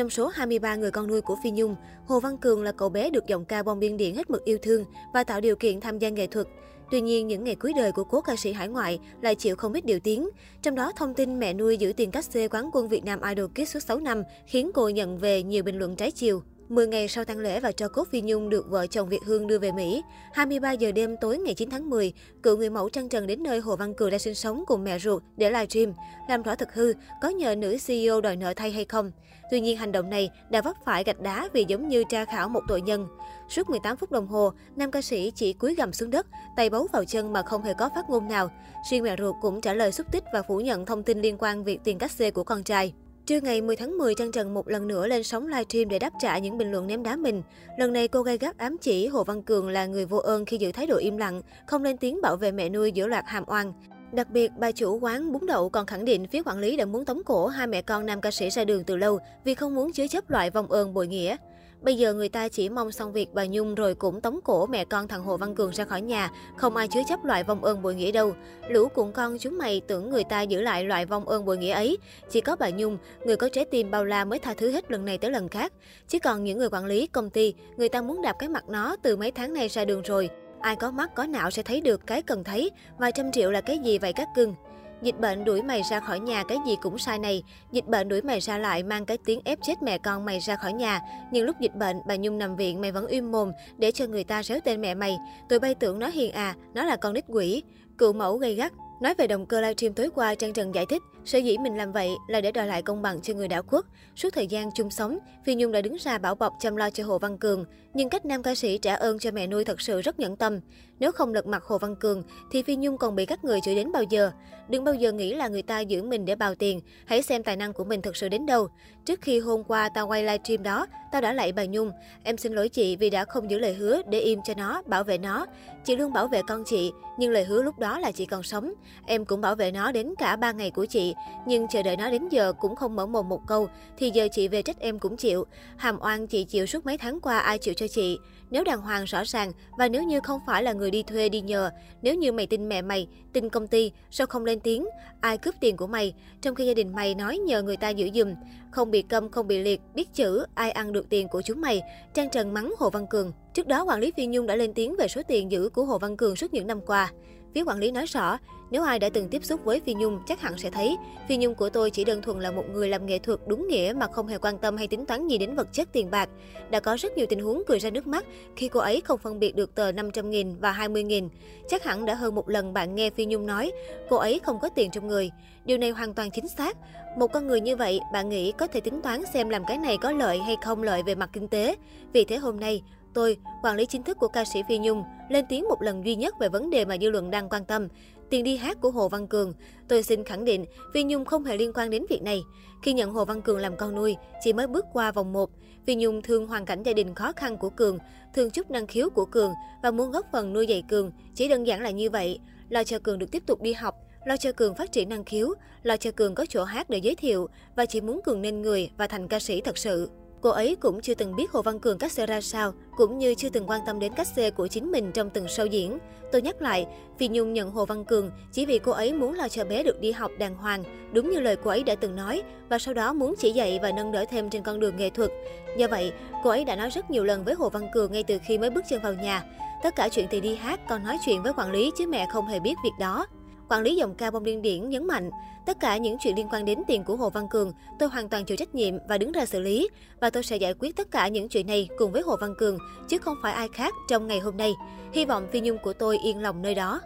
Trong số 23 người con nuôi của Phi Nhung, Hồ Văn Cường là cậu bé được giọng ca bom biên điện hết mực yêu thương và tạo điều kiện tham gia nghệ thuật. Tuy nhiên, những ngày cuối đời của cố ca sĩ hải ngoại lại chịu không ít điều tiếng. Trong đó, thông tin mẹ nuôi giữ tiền cắt xê quán quân Việt Nam Idol Kids suốt 6 năm khiến cô nhận về nhiều bình luận trái chiều. 10 ngày sau tang lễ và cho cốt Phi Nhung được vợ chồng Việt Hương đưa về Mỹ. 23 giờ đêm tối ngày 9 tháng 10, cựu người mẫu trăng trần đến nơi Hồ Văn Cường đang sinh sống cùng mẹ ruột để livestream, làm rõ thực hư có nhờ nữ CEO đòi nợ thay hay không. Tuy nhiên hành động này đã vấp phải gạch đá vì giống như tra khảo một tội nhân. Suốt 18 phút đồng hồ, nam ca sĩ chỉ cúi gằm xuống đất, tay bấu vào chân mà không hề có phát ngôn nào. Riêng mẹ ruột cũng trả lời xúc tích và phủ nhận thông tin liên quan việc tiền cách xê của con trai. Trưa ngày 10 tháng 10, Trang Trần một lần nữa lên sóng livestream để đáp trả những bình luận ném đá mình. Lần này cô gay gắt ám chỉ Hồ Văn Cường là người vô ơn khi giữ thái độ im lặng, không lên tiếng bảo vệ mẹ nuôi giữa loạt hàm oan. Đặc biệt, bà chủ quán bún đậu còn khẳng định phía quản lý đã muốn tống cổ hai mẹ con nam ca sĩ ra đường từ lâu vì không muốn chứa chấp loại vòng ơn bội nghĩa. Bây giờ người ta chỉ mong xong việc bà Nhung rồi cũng tống cổ mẹ con thằng Hồ Văn Cường ra khỏi nhà, không ai chứa chấp loại vong ơn bội nghĩa đâu. Lũ cuộn con chúng mày tưởng người ta giữ lại loại vong ơn bội nghĩa ấy. Chỉ có bà Nhung, người có trái tim bao la mới tha thứ hết lần này tới lần khác. Chứ còn những người quản lý, công ty, người ta muốn đạp cái mặt nó từ mấy tháng nay ra đường rồi. Ai có mắt có não sẽ thấy được cái cần thấy, vài trăm triệu là cái gì vậy các cưng. Dịch bệnh đuổi mày ra khỏi nhà cái gì cũng sai này. Dịch bệnh đuổi mày ra lại mang cái tiếng ép chết mẹ con mày ra khỏi nhà. Nhưng lúc dịch bệnh, bà Nhung nằm viện mày vẫn im mồm để cho người ta réo tên mẹ mày. Tụi bay tưởng nó hiền à, nó là con nít quỷ. Cựu mẫu gây gắt, Nói về động cơ livestream tối qua, Trang Trần giải thích, sở dĩ mình làm vậy là để đòi lại công bằng cho người đảo quốc. Suốt thời gian chung sống, Phi Nhung đã đứng ra bảo bọc chăm lo cho Hồ Văn Cường. Nhưng cách nam ca sĩ trả ơn cho mẹ nuôi thật sự rất nhẫn tâm. Nếu không lật mặt Hồ Văn Cường, thì Phi Nhung còn bị các người chửi đến bao giờ. Đừng bao giờ nghĩ là người ta giữ mình để bào tiền. Hãy xem tài năng của mình thật sự đến đâu. Trước khi hôm qua tao quay livestream đó, tao đã lạy bà Nhung. Em xin lỗi chị vì đã không giữ lời hứa để im cho nó, bảo vệ nó. Chị luôn bảo vệ con chị, nhưng lời hứa lúc đó là chị còn sống. Em cũng bảo vệ nó đến cả ba ngày của chị, nhưng chờ đợi nó đến giờ cũng không mở mồm một câu, thì giờ chị về trách em cũng chịu. Hàm oan chị chịu suốt mấy tháng qua ai chịu cho chị. Nếu đàng hoàng rõ ràng và nếu như không phải là người đi thuê đi nhờ, nếu như mày tin mẹ mày, tin công ty, sao không lên tiếng? Ai cướp tiền của mày? Trong khi gia đình mày nói nhờ người ta giữ giùm, không bị câm, không bị liệt, biết chữ, ai ăn được tiền của chúng mày? Trang Trần mắng Hồ Văn Cường. Trước đó, quản lý Phi Nhung đã lên tiếng về số tiền giữ của Hồ Văn Cường suốt những năm qua. Phía quản lý nói rõ, nếu ai đã từng tiếp xúc với Phi Nhung chắc hẳn sẽ thấy, Phi Nhung của tôi chỉ đơn thuần là một người làm nghệ thuật đúng nghĩa mà không hề quan tâm hay tính toán gì đến vật chất tiền bạc. Đã có rất nhiều tình huống cười ra nước mắt khi cô ấy không phân biệt được tờ 500 nghìn và 20 nghìn. Chắc hẳn đã hơn một lần bạn nghe Phi Nhung nói, cô ấy không có tiền trong người. Điều này hoàn toàn chính xác. Một con người như vậy, bạn nghĩ có thể tính toán xem làm cái này có lợi hay không lợi về mặt kinh tế. Vì thế hôm nay, Tôi, quản lý chính thức của ca sĩ Phi Nhung, lên tiếng một lần duy nhất về vấn đề mà dư luận đang quan tâm, tiền đi hát của Hồ Văn Cường. Tôi xin khẳng định, Phi Nhung không hề liên quan đến việc này. Khi nhận Hồ Văn Cường làm con nuôi, chỉ mới bước qua vòng 1, Phi Nhung thương hoàn cảnh gia đình khó khăn của Cường, thương chút năng khiếu của Cường và muốn góp phần nuôi dạy Cường. Chỉ đơn giản là như vậy, lo cho Cường được tiếp tục đi học, lo cho Cường phát triển năng khiếu, lo cho Cường có chỗ hát để giới thiệu và chỉ muốn Cường nên người và thành ca sĩ thật sự. Cô ấy cũng chưa từng biết Hồ Văn Cường cách xe ra sao, cũng như chưa từng quan tâm đến cách xe của chính mình trong từng show diễn. Tôi nhắc lại, Phi Nhung nhận Hồ Văn Cường chỉ vì cô ấy muốn lo cho bé được đi học đàng hoàng, đúng như lời cô ấy đã từng nói, và sau đó muốn chỉ dạy và nâng đỡ thêm trên con đường nghệ thuật. Do vậy, cô ấy đã nói rất nhiều lần với Hồ Văn Cường ngay từ khi mới bước chân vào nhà. Tất cả chuyện thì đi hát, còn nói chuyện với quản lý chứ mẹ không hề biết việc đó. Quản lý dòng ca bông điên điển nhấn mạnh, tất cả những chuyện liên quan đến tiền của Hồ Văn Cường, tôi hoàn toàn chịu trách nhiệm và đứng ra xử lý. Và tôi sẽ giải quyết tất cả những chuyện này cùng với Hồ Văn Cường, chứ không phải ai khác trong ngày hôm nay. Hy vọng Phi Nhung của tôi yên lòng nơi đó.